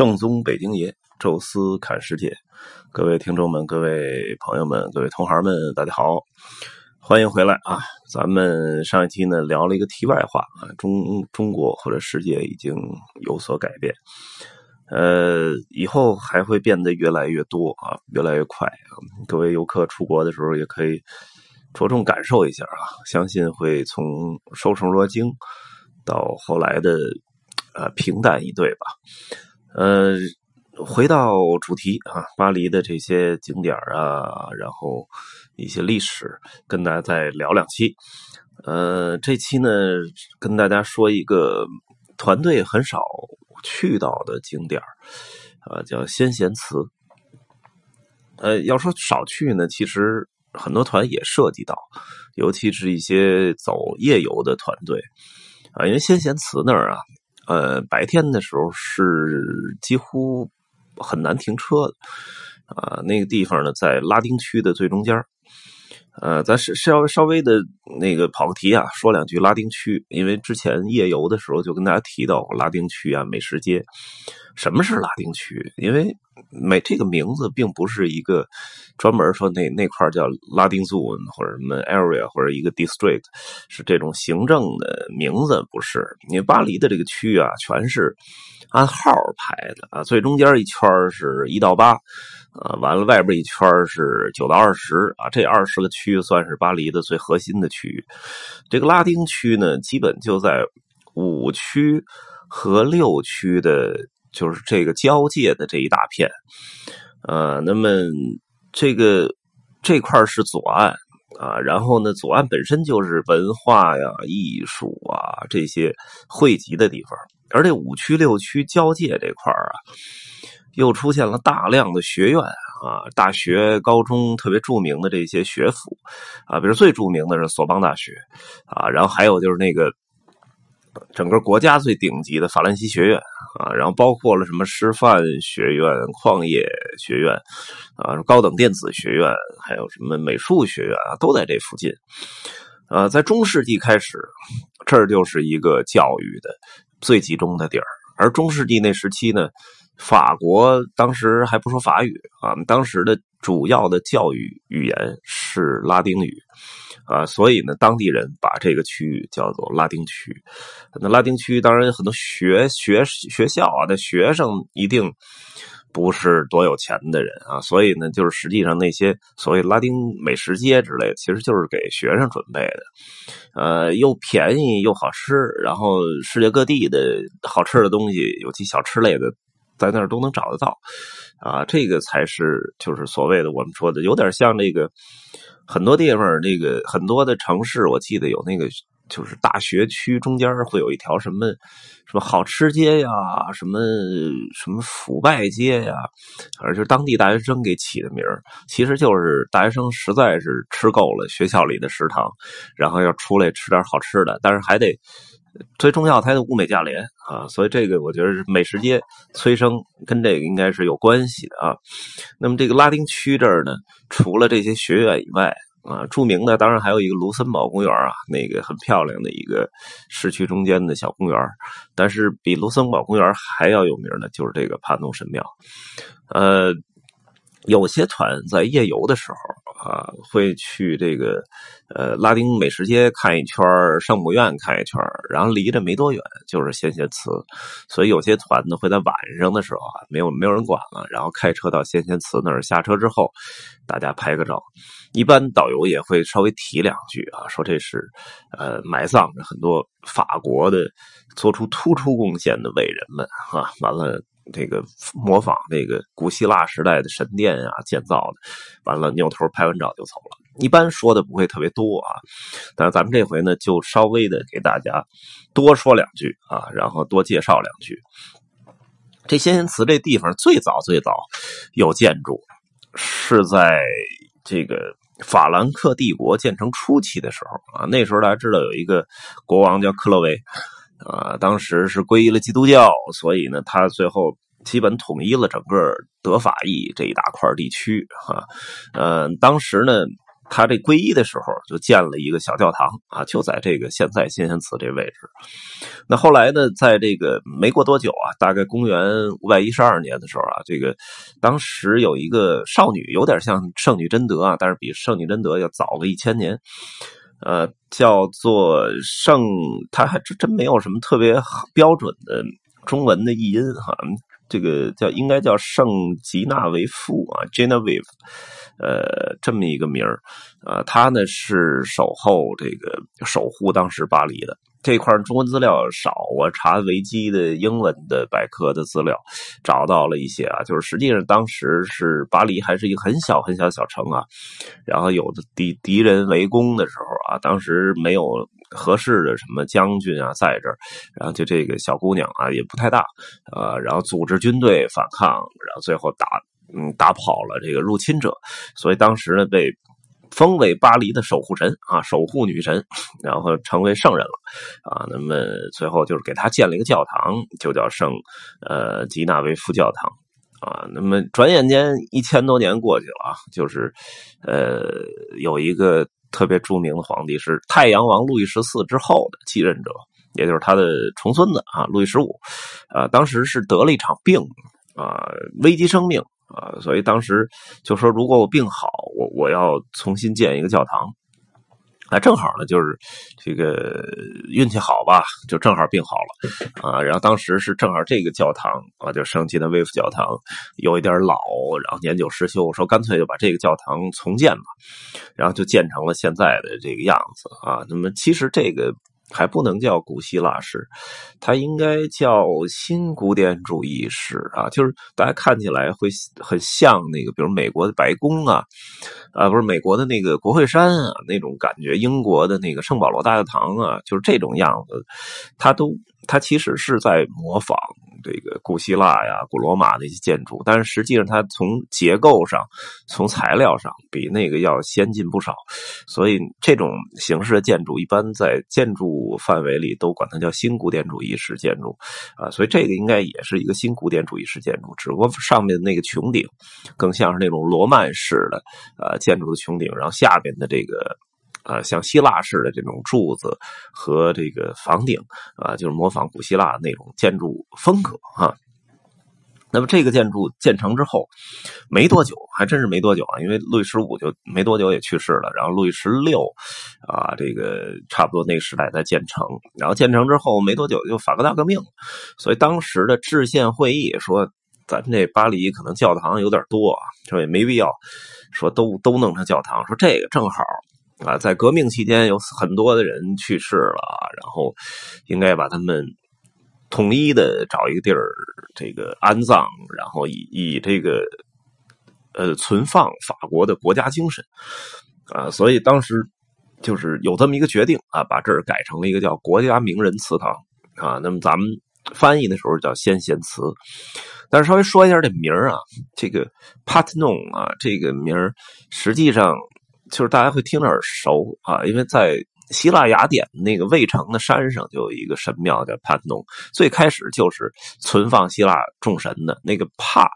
正宗北京爷，宙斯看世界。各位听众们，各位朋友们，各位同行们，大家好，欢迎回来啊！咱们上一期呢聊了一个题外话啊，中中国或者世界已经有所改变，呃，以后还会变得越来越多啊，越来越快啊。各位游客出国的时候也可以着重感受一下啊，相信会从受宠若惊到后来的呃平淡一对吧。呃，回到主题啊，巴黎的这些景点啊，然后一些历史，跟大家再聊两期。呃，这期呢，跟大家说一个团队很少去到的景点啊，叫先贤祠。呃，要说少去呢，其实很多团也涉及到，尤其是一些走夜游的团队啊，因为先贤祠那儿啊。呃，白天的时候是几乎很难停车的，啊，那个地方呢在拉丁区的最中间呃，咱是稍微稍微的那个跑个题啊，说两句拉丁区，因为之前夜游的时候就跟大家提到过拉丁区啊，美食街。什么是拉丁区？因为美这个名字并不是一个专门说那那块叫拉丁 zone 或者什么 area 或者一个 district 是这种行政的名字，不是。因为巴黎的这个区啊，全是按号排的啊，最中间一圈是一到八。啊，完了，外边一圈是九到二十啊，这二十个区算是巴黎的最核心的区域。这个拉丁区呢，基本就在五区和六区的，就是这个交界的这一大片。呃，那么这个这块是左岸啊，然后呢，左岸本身就是文化呀、艺术啊这些汇集的地方，而这五区六区交界这块啊。又出现了大量的学院啊，大学、高中特别著名的这些学府啊，比如最著名的是索邦大学啊，然后还有就是那个整个国家最顶级的法兰西学院啊，然后包括了什么师范学院、矿业学院啊、高等电子学院，还有什么美术学院啊，都在这附近。呃，在中世纪开始，这儿就是一个教育的最集中的地儿，而中世纪那时期呢。法国当时还不说法语啊，当时的主要的教育语言是拉丁语啊，所以呢，当地人把这个区域叫做拉丁区。那拉丁区当然很多学学学校啊的学生一定不是多有钱的人啊，所以呢，就是实际上那些所谓拉丁美食街之类的，其实就是给学生准备的，呃，又便宜又好吃，然后世界各地的好吃的东西，尤其小吃类的。在那儿都能找得到，啊，这个才是就是所谓的我们说的，有点像那个很多地方那个很多的城市，我记得有那个就是大学区中间会有一条什么什么好吃街呀，什么什么腐败街呀，而就是当地大学生给起的名其实就是大学生实在是吃够了学校里的食堂，然后要出来吃点好吃的，但是还得。最重要，它的物美价廉啊，所以这个我觉得是美食街催生跟这个应该是有关系的啊。那么这个拉丁区这儿呢，除了这些学院以外啊，著名的当然还有一个卢森堡公园啊，那个很漂亮的一个市区中间的小公园。但是比卢森堡公园还要有名的，就是这个帕农神庙，呃。有些团在夜游的时候啊，会去这个呃拉丁美食街看一圈，圣母院看一圈，然后离着没多远就是先贤祠，所以有些团呢会在晚上的时候啊，没有没有人管了，然后开车到先贤祠那儿下车之后，大家拍个照。一般导游也会稍微提两句啊，说这是呃埋葬着很多法国的做出突出贡献的伟人们啊，完了。这个模仿那个古希腊时代的神殿啊建造的，完了扭头拍完照就走了。一般说的不会特别多啊，但是咱们这回呢，就稍微的给大家多说两句啊，然后多介绍两句。这先贤祠这地方最早最早有建筑，是在这个法兰克帝国建成初期的时候啊，那时候大家知道有一个国王叫克洛维。啊，当时是皈依了基督教，所以呢，他最后基本统一了整个德法意这一大块地区。哈，呃，当时呢，他这皈依的时候就建了一个小教堂啊，就在这个现在先贤祠这位置。那后来呢，在这个没过多久啊，大概公元五百一十二年的时候啊，这个当时有一个少女，有点像圣女贞德啊，但是比圣女贞德要早个一千年。呃，叫做圣，他还真真没有什么特别标准的中文的译音哈。这个叫应该叫圣吉纳维夫啊，Gina V，呃，这么一个名儿呃，他呢是守候这个守护当时巴黎的。这块中文资料少，我查维基的英文的百科的资料，找到了一些啊，就是实际上当时是巴黎还是一个很小很小的小城啊，然后有的敌敌人围攻的时候啊，当时没有合适的什么将军啊在这儿，然后就这个小姑娘啊也不太大，呃，然后组织军队反抗，然后最后打嗯打跑了这个入侵者，所以当时呢被。封为巴黎的守护神啊，守护女神，然后成为圣人了啊。那么最后就是给他建了一个教堂，就叫圣呃吉纳维夫教堂啊。那么转眼间一千多年过去了啊，就是呃有一个特别著名的皇帝是太阳王路易十四之后的继任者，也就是他的重孙子啊，路易十五啊，当时是得了一场病啊，危及生命。啊，所以当时就说，如果我病好，我我要重新建一个教堂。那正好呢，就是这个运气好吧，就正好病好了啊。然后当时是正好这个教堂啊，就圣吉的威夫教堂有一点老，然后年久失修，说干脆就把这个教堂重建吧，然后就建成了现在的这个样子啊。那么其实这个。还不能叫古希腊式，它应该叫新古典主义式啊！就是大家看起来会很像那个，比如美国的白宫啊，啊，不是美国的那个国会山啊那种感觉，英国的那个圣保罗大教堂啊，就是这种样子，它都它其实是在模仿。这个古希腊呀、古罗马的一些建筑，但是实际上它从结构上、从材料上比那个要先进不少，所以这种形式的建筑一般在建筑范围里都管它叫新古典主义式建筑啊，所以这个应该也是一个新古典主义式建筑，只不过上面那个穹顶更像是那种罗曼式的呃建筑的穹顶，然后下边的这个。啊，像希腊式的这种柱子和这个房顶啊，就是模仿古希腊那种建筑风格啊。那么这个建筑建成之后没多久，还真是没多久啊，因为路易十五就没多久也去世了，然后路易十六啊，这个差不多那个时代在建成。然后建成之后没多久就法国大革命，所以当时的制宪会议说，咱们这巴黎可能教堂有点多，说也没必要说都都弄成教堂，说这个正好。啊，在革命期间有很多的人去世了，然后应该把他们统一的找一个地儿，这个安葬，然后以以这个呃存放法国的国家精神啊，所以当时就是有这么一个决定啊，把这儿改成了一个叫国家名人祠堂啊。那么咱们翻译的时候叫先贤祠，但是稍微说一下这名儿啊，这个 Patnon 啊，这个名儿实际上。就是大家会听着耳熟啊，因为在希腊雅典那个卫城的山上就有一个神庙叫帕特农，最开始就是存放希腊众神的那个帕，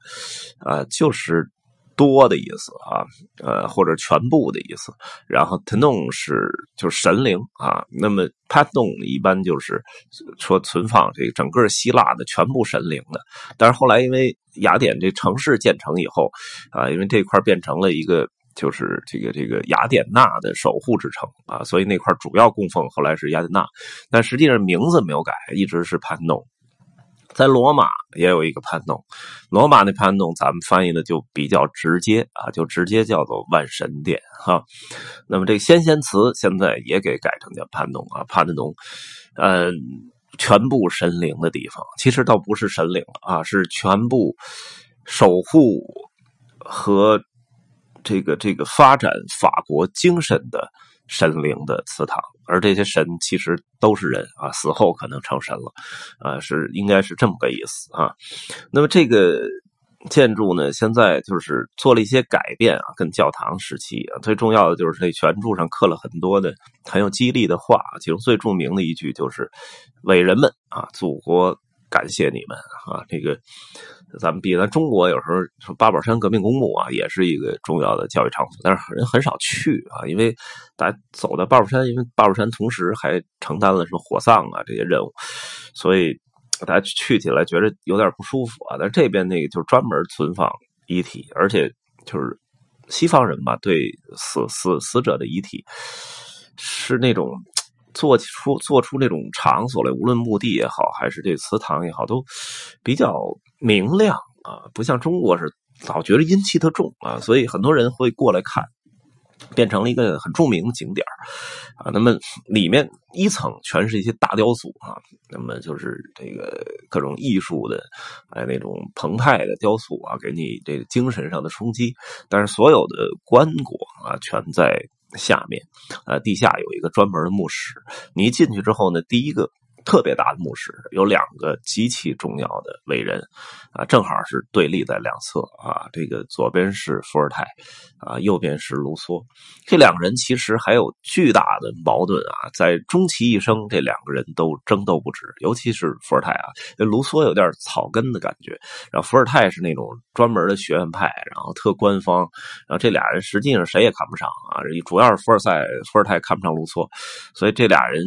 啊，就是多的意思啊，呃，或者全部的意思。然后 tenon 是就是神灵啊，那么帕特农一般就是说存放这个整个希腊的全部神灵的。但是后来因为雅典这城市建成以后啊，因为这块变成了一个。就是这个这个雅典娜的守护之城啊，所以那块主要供奉后来是雅典娜，但实际上名字没有改，一直是潘弄。在罗马也有一个潘弄，罗马那潘弄咱们翻译的就比较直接啊，就直接叫做万神殿哈。那么这个先贤祠现在也给改成叫潘弄啊，潘的农，嗯，全部神灵的地方，其实倒不是神灵啊，是全部守护和。这个这个发展法国精神的神灵的祠堂，而这些神其实都是人啊，死后可能成神了，啊，是应该是这么个意思啊。那么这个建筑呢，现在就是做了一些改变啊，跟教堂时期啊，最重要的就是这圆柱上刻了很多的很有激励的话，其中最著名的一句就是“伟人们啊，祖国。”感谢你们啊！这个咱们比咱中国有时候说八宝山革命公墓啊，也是一个重要的教育场所，但是人很少去啊，因为大家走到八宝山，因为八宝山同时还承担了什么火葬啊这些任务，所以大家去起来觉得有点不舒服啊。但这边那个就是专门存放遗体，而且就是西方人吧，对死死死者的遗体是那种。做出做出这种场所来，无论墓地也好，还是这祠堂也好，都比较明亮啊，不像中国是老觉得阴气特重啊，所以很多人会过来看，变成了一个很著名的景点啊。那么里面一层全是一些大雕塑啊，那么就是这个各种艺术的哎那种澎湃的雕塑啊，给你这个精神上的冲击。但是所有的棺椁啊，全在。下面，呃，地下有一个专门的墓室。你一进去之后呢，第一个。特别大的墓室有两个极其重要的伟人啊，正好是对立在两侧啊。这个左边是伏尔泰啊，右边是卢梭。这两个人其实还有巨大的矛盾啊，在终其一生，这两个人都争斗不止。尤其是伏尔泰啊，卢梭有点草根的感觉，然后伏尔泰是那种专门的学院派，然后特官方。然后这俩人实际上谁也看不上啊，主要是伏尔泰，伏尔泰看不上卢梭，所以这俩人。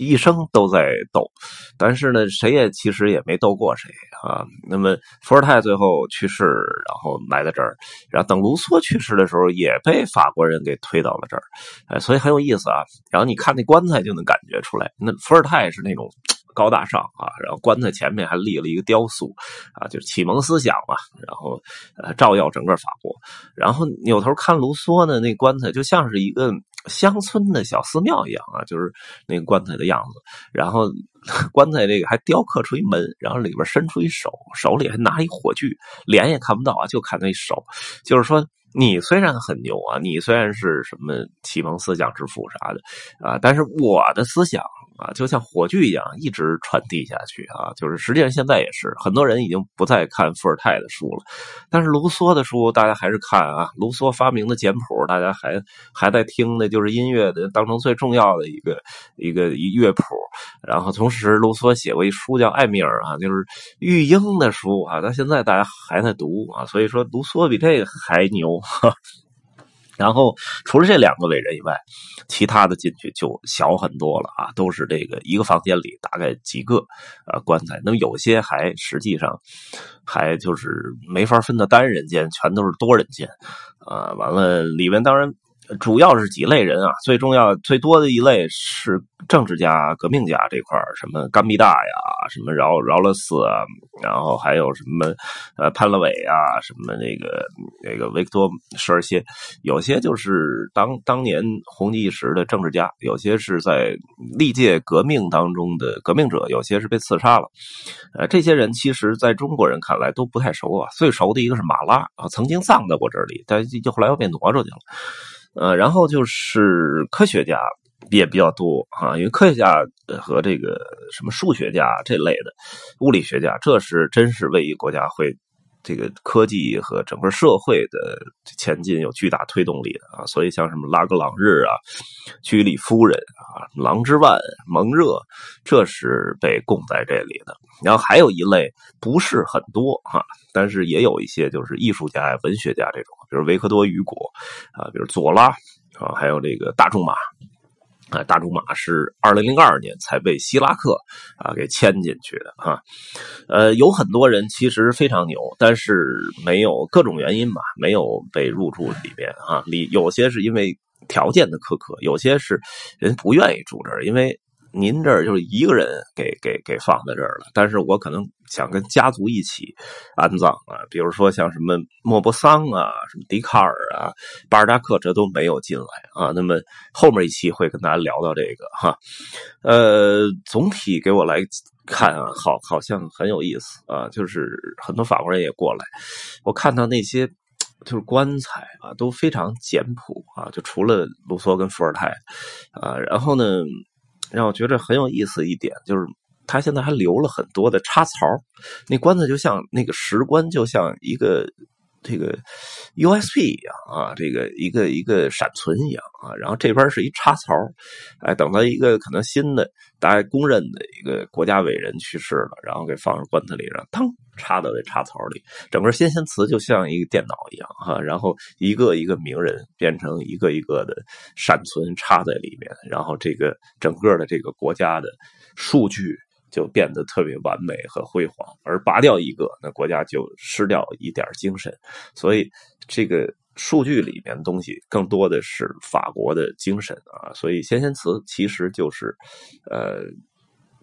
一生都在斗，但是呢，谁也其实也没斗过谁啊。那么伏尔泰最后去世，然后埋在这儿，然后等卢梭去世的时候，也被法国人给推到了这儿，哎，所以很有意思啊。然后你看那棺材就能感觉出来，那伏尔泰是那种。高大上啊，然后棺材前面还立了一个雕塑，啊，就是启蒙思想嘛，然后呃照耀整个法国。然后扭头看卢梭呢，那棺材就像是一个乡村的小寺庙一样啊，就是那个棺材的样子。然后 棺材这个还雕刻出一门，然后里边伸出一手，手里还拿一火炬，脸也看不到啊，就看那手，就是说。你虽然很牛啊，你虽然是什么启蒙思想之父啥的啊，但是我的思想啊，就像火炬一样，一直传递下去啊。就是实际上现在也是，很多人已经不再看伏尔泰的书了，但是卢梭的书大家还是看啊。卢梭发明的简谱，大家还还在听的，就是音乐的当中最重要的一个一个乐谱。然后同时，卢梭写过一书叫《艾米尔》啊，就是育婴的书啊，到现在大家还在读啊。所以说，卢梭比这个还牛。然后除了这两个伟人以外，其他的进去就小很多了啊，都是这个一个房间里大概几个呃棺材，那么有些还实际上还就是没法分到单人间，全都是多人间啊。完了里面当然。主要是几类人啊，最重要、最多的一类是政治家、革命家这块什么甘必大呀，什么饶饶勒斯啊，然后还有什么呃潘乐伟啊，什么那个那个维克多·舍尔谢，有些就是当当年红极一时的政治家，有些是在历届革命当中的革命者，有些是被刺杀了。呃，这些人其实在中国人看来都不太熟啊，最熟的一个是马拉啊，曾经葬在过这里，但就后来又被挪出去了。呃，然后就是科学家也比较多啊，因为科学家和这个什么数学家这类的物理学家，这是真是位于国家会这个科技和整个社会的前进有巨大推动力的啊。所以像什么拉格朗日啊、居里夫人啊、郎之万、蒙热，这是被供在这里的。然后还有一类不是很多哈，但是也有一些就是艺术家呀、文学家这种，比如维克多·雨果啊，比如左拉啊，还有这个大仲马啊。大仲马是二零零二年才被希拉克啊给签进去的啊。呃，有很多人其实非常牛，但是没有各种原因吧，没有被入住里边啊。里有些是因为条件的苛刻，有些是人不愿意住这儿，因为。您这儿就是一个人给给给放在这儿了，但是我可能想跟家族一起安葬啊，比如说像什么莫泊桑啊、什么笛卡尔啊、巴尔扎克，这都没有进来啊。那么后面一期会跟大家聊到这个哈，呃，总体给我来看啊，好好像很有意思啊，就是很多法国人也过来，我看到那些就是棺材啊都非常简朴啊，就除了卢梭跟伏尔泰啊，然后呢。让我觉得很有意思一点，就是他现在还留了很多的插槽，那棺材就像那个石棺，就像一个这个 USB 一样啊，这个一个一个闪存一样啊，然后这边是一插槽，哎，等到一个可能新的大家公认的一个国家伟人去世了，然后给放入棺材里，然后腾插到这插槽里，整个先贤祠就像一个电脑一样哈，然后一个一个名人变成一个一个的闪存插在里面，然后这个整个的这个国家的数据。就变得特别完美和辉煌，而拔掉一个，那国家就失掉一点精神。所以，这个数据里面东西更多的是法国的精神啊。所以，先贤祠其实就是，呃，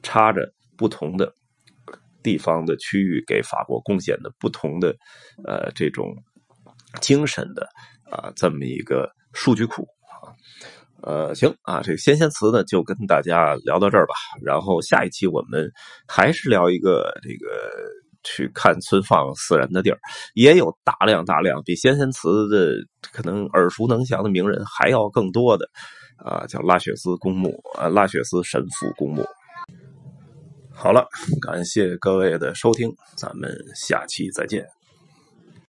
插着不同的地方的区域给法国贡献的不同的呃这种精神的啊这么一个数据库啊。呃，行啊，这个先贤祠呢，就跟大家聊到这儿吧。然后下一期我们还是聊一个这个去看存放死人的地儿，也有大量大量比先贤祠的可能耳熟能详的名人还要更多的啊，叫拉雪斯公墓啊，拉雪斯神父公墓。好了，感谢各位的收听，咱们下期再见。